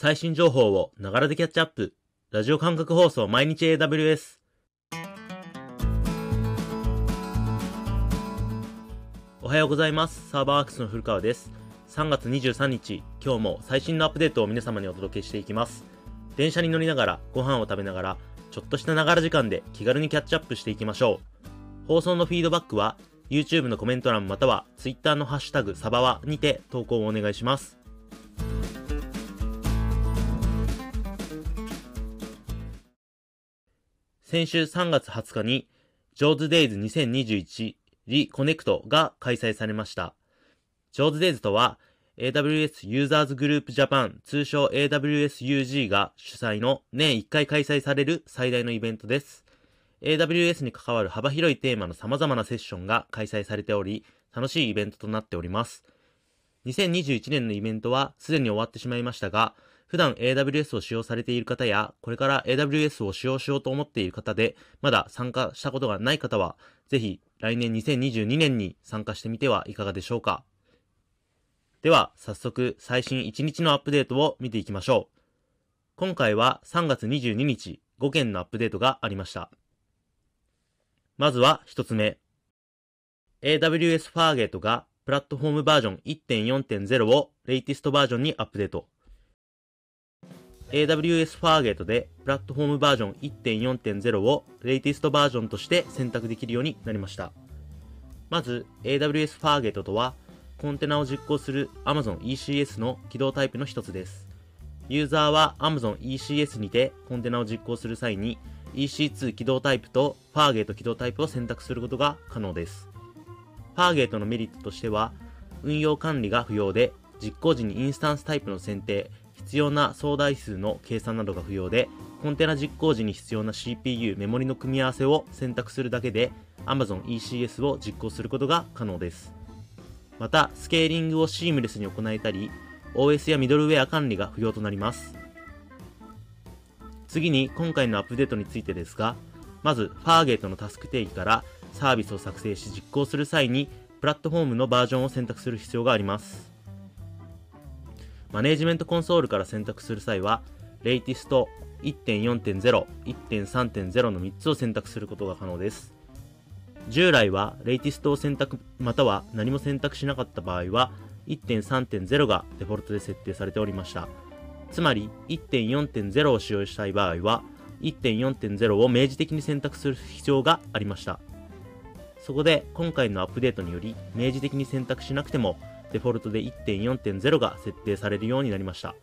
最新情報をながらでキャッチアップ。ラジオ感覚放送毎日 AWS。おはようございます。サーバーワークスの古川です。3月23日、今日も最新のアップデートを皆様にお届けしていきます。電車に乗りながら、ご飯を食べながら、ちょっとしたながら時間で気軽にキャッチアップしていきましょう。放送のフィードバックは、YouTube のコメント欄または Twitter のハッシュタグサバワにて投稿をお願いします。先週3月20日に JAWSDays 2021リコネクトが開催されました。JAWSDays とは AWS Users Group Japan 通称 AWSUG が主催の年1回開催される最大のイベントです。AWS に関わる幅広いテーマの様々なセッションが開催されており、楽しいイベントとなっております。2021年のイベントはすでに終わってしまいましたが、普段 AWS を使用されている方や、これから AWS を使用しようと思っている方で、まだ参加したことがない方は、ぜひ来年2022年に参加してみてはいかがでしょうか。では、早速最新1日のアップデートを見ていきましょう。今回は3月22日、5件のアップデートがありました。まずは1つ目。AWS ファーゲートがプラットフォームバージョン1.4.0をレイティストバージョンにアップデート。AWS ファーゲートでプラットフォームバージョン1.4.0をレイティストバージョンとして選択できるようになりました。まず AWS ファーゲートとはコンテナを実行する Amazon ECS の起動タイプの一つです。ユーザーは Amazon ECS にてコンテナを実行する際に EC2 起動タイプとファーゲート起動タイプを選択することが可能です。ファーゲートのメリットとしては運用管理が不要で実行時にインスタンスタイプの選定、必要な総台数の計算などが不要で、コンテナ実行時に必要な CPU、メモリの組み合わせを選択するだけで Amazon ECS を実行することが可能です。また、スケーリングをシームレスに行えたり、OS やミドルウェア管理が不要となります。次に、今回のアップデートについてですが、まず、ファーゲートのタスク定義からサービスを作成し実行する際に、プラットフォームのバージョンを選択する必要があります。マネージメントコンソールから選択する際は、レイティスト1.4.0、1.3.0の3つを選択することが可能です。従来は、レイティストを選択または何も選択しなかった場合は、1.3.0がデフォルトで設定されておりました。つまり、1.4.0を使用したい場合は、1.4.0を明示的に選択する必要がありました。そこで、今回のアップデートにより、明示的に選択しなくても、デフォルトで1.4.0が設定されるようになりました。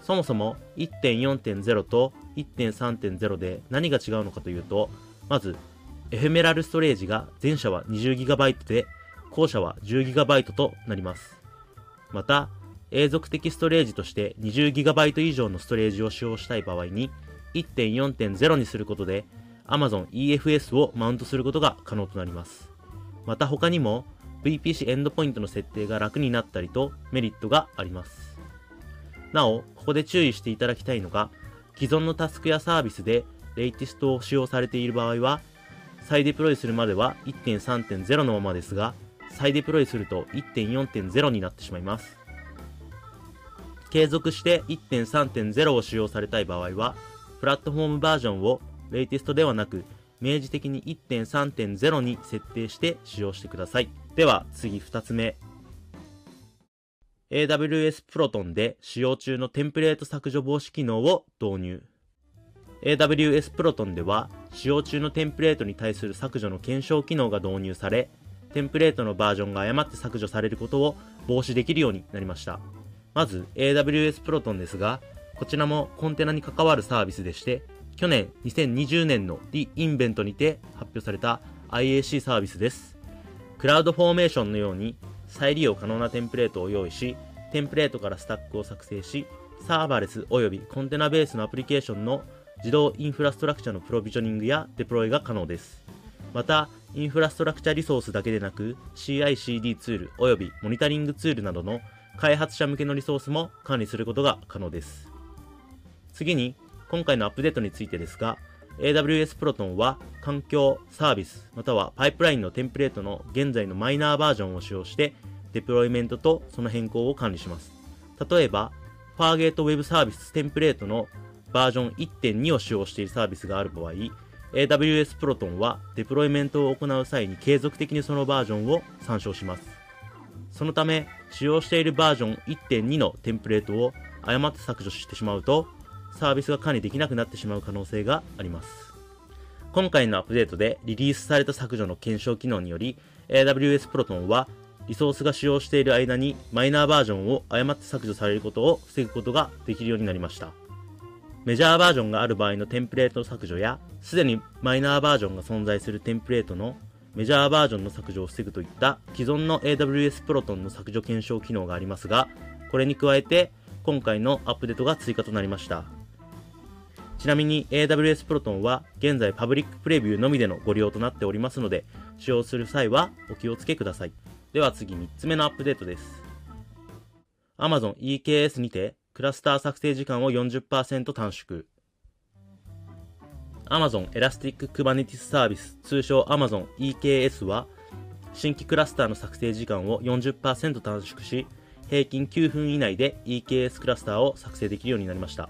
そもそも1.4.0と1.3.0で何が違うのかというと、まず、エフェメラルストレージが前者は 20GB で、後者は 10GB となります。また、永続的ストレージとして 20GB 以上のストレージを使用したい場合に、1.4.0にすることで、Amazon EFS をマウントすることが可能となります。また他にも、VPC エンドポイントの設定が楽になったりとメリットがあります。なお、ここで注意していただきたいのが、既存のタスクやサービスでレイティストを使用されている場合は、再デプロイするまでは1.3.0のままですが、再デプロイすると1.4.0になってしまいます。継続して1.3.0を使用されたい場合は、プラットフォームバージョンをレイティストではなく、明示的に1.3.0に設定して使用してください。では次2つ目。AWS Proton で使用中のテンプレート削除防止機能を導入。AWS Proton では使用中のテンプレートに対する削除の検証機能が導入され、テンプレートのバージョンが誤って削除されることを防止できるようになりました。まず AWS Proton ですが、こちらもコンテナに関わるサービスでして、去年2020年の re:Invent にて発表された IaC サービスです。 CloudFormation のように再利用可能なテンプレートを用意し、テンプレートからスタックを作成し、サーバーレス及びコンテナベースのアプリケーションの自動インフラストラクチャのプロビジョニングやデプロイが可能です。また、インフラストラクチャリソースだけでなく CI/CD ツール及びモニタリングツールなどの開発者向けのリソースも管理することが可能です。次に、今回のアップデートについてですが、AWS Proton は環境、サービス、またはパイプラインのテンプレートの現在のマイナーバージョンを使用して、デプロイメントとその変更を管理します。例えば、Fargate Web サービステンプレートのバージョン1.2を使用しているサービスがある場合、AWS Proton はデプロイメントを行う際に継続的にそのバージョンを参照します。そのため、使用しているバージョン1.2のテンプレートを誤って削除してしまうと、サービスが管理できなくなってしまう可能性があります。今回のアップデートでリリースされた削除の検証機能により、AWS Proton はリソースが使用している間にマイナーバージョンを誤って削除されることを防ぐことができるようになりました。メジャーバージョンがある場合のテンプレート削除や、すでにマイナーバージョンが存在するテンプレートのメジャーバージョンの削除を防ぐといった既存の AWS Proton の削除検証機能がありますが、これに加えて今回のアップデートが追加となりました。ちなみに AWS Proton は現在パブリックプレビューのみでのご利用となっておりますので、使用する際はお気をつけください。では次3つ目のアップデートです。Amazon EKS にてクラスター作成時間を40%短縮。Amazon Elastic Kubernetes Service 通称 Amazon EKS は新規クラスターの作成時間を40%短縮し平均9分以内で EKS クラスターを作成できるようになりました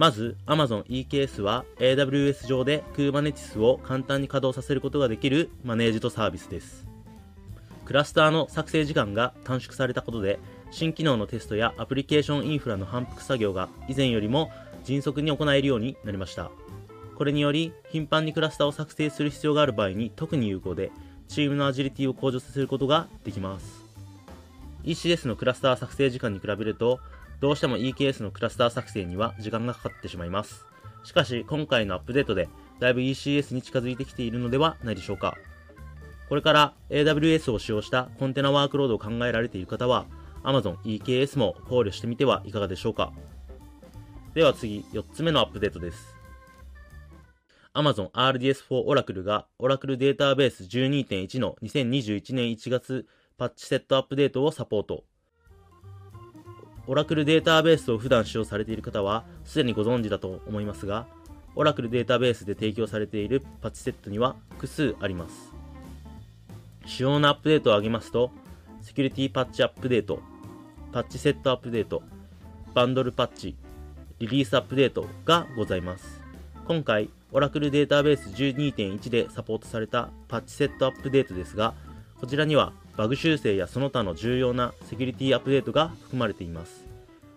まず Amazon EKS は AWS 上で Kubernetes を簡単に稼働させることができるマネージドサービスですクラスターの作成時間が短縮されたことで新機能のテストやアプリケーションインフラの反復作業が以前よりも迅速に行えるようになりました。これにより、頻繁にクラスターを作成する必要がある場合に特に有効で、チームのアジリティを向上させることができます。ECS のクラスター作成時間に比べると、どうしても EKS のクラスター作成には時間がかかってしまいます。しかし、今回のアップデートで、だいぶ ECS に近づいてきているのではないでしょうか。これから AWS を使用したコンテナワークロードを考えられている方は、Amazon EKS も考慮してみてはいかがでしょうか。では次、4つ目のアップデートです。Amazon RDS for Oracle が Oracle Database 12.1の2021年1月パッチセットアップデートをサポート。Oracle データベースを普段使用されている方はすでにご存知だと思いますが、Oracle データベースで提供されているパッチセットには複数あります。主要なアップデートを挙げますと、セキュリティパッチアップデート、パッチセットアップデート、バンドルパッチ、リリースアップデートがございます。今回、Oracle Database 12.1でサポートされたパッチセットアップデートですが、こちらにはバグ修正やその他の重要なセキュリティアップデートが含まれています。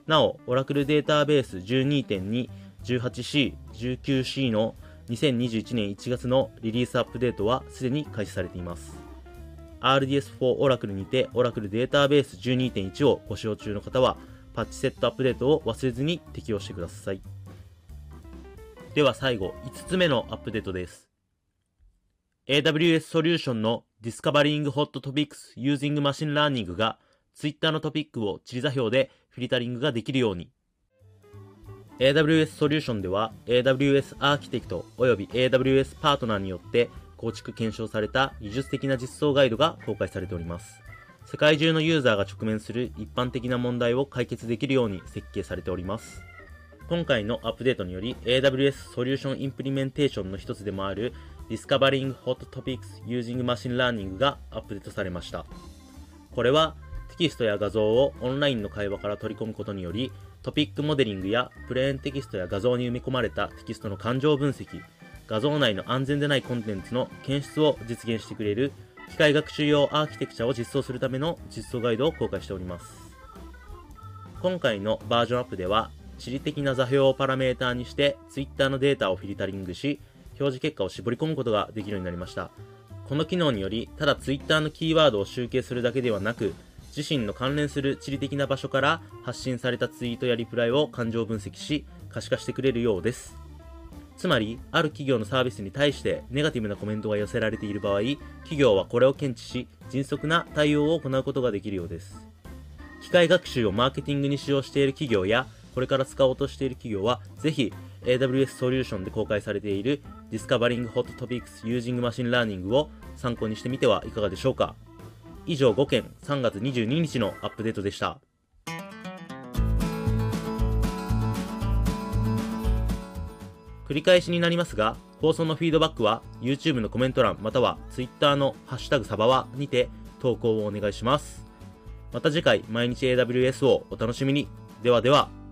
なお、Oracle Database 12.2、18C、19C の2021年1月のリリースアップデートはすでに開始されています。RDS4 Oracle にて Oracle Database 12.1をご使用中の方は、パッチセットアップデートを忘れずに適用してください。では最後、5つ目のアップデートです。AWS ソリューションの Discovering Hot Topics Using Machine Learning が Twitter のトピックを地理座標でフィルタリングができるように。AWS ソリューションでは AWS アーキテクト及び AWS パートナーによって構築検証された技術的な実装ガイドが公開されております。世界中のユーザーが直面する一般的な問題を解決できるように設計されております。今回のアップデートにより AWS Solution Implementation の一つでもある Discovering Hot Topics Using Machine Learning がアップデートされました。これはテキストや画像をオンラインの会話から取り込むことによりトピックモデリングやプレーンテキストや画像に埋め込まれたテキストの感情分析、画像内の安全でないコンテンツの検出を実現してくれる機械学習用アーキテクチャを実装するための実装ガイドを公開しております。今回のバージョンアップでは、地理的な座標をパラメーターにして Twitter のデータをフィルタリングし、表示結果を絞り込むことができるようになりました。この機能により、ただ Twitter のキーワードを集計するだけではなく、自身の関連する地理的な場所から発信されたツイートやリプライを感情分析し、可視化してくれるようです。つまり、ある企業のサービスに対してネガティブなコメントが寄せられている場合、企業はこれを検知し、迅速な対応を行うことができるようです。機械学習をマーケティングに使用している企業や、これから使おうとしている企業は、ぜひ AWS ソリューションで公開されている Discovering Hot Topics Using Machine Learning を参考にしてみてはいかがでしょうか。以上5件3月22日のアップデートでした。繰り返しになりますが、放送のフィードバックは YouTube のコメント欄または Twitter のハッシュタグサバワにて投稿をお願いします。また次回毎日 AWS をお楽しみに。ではでは。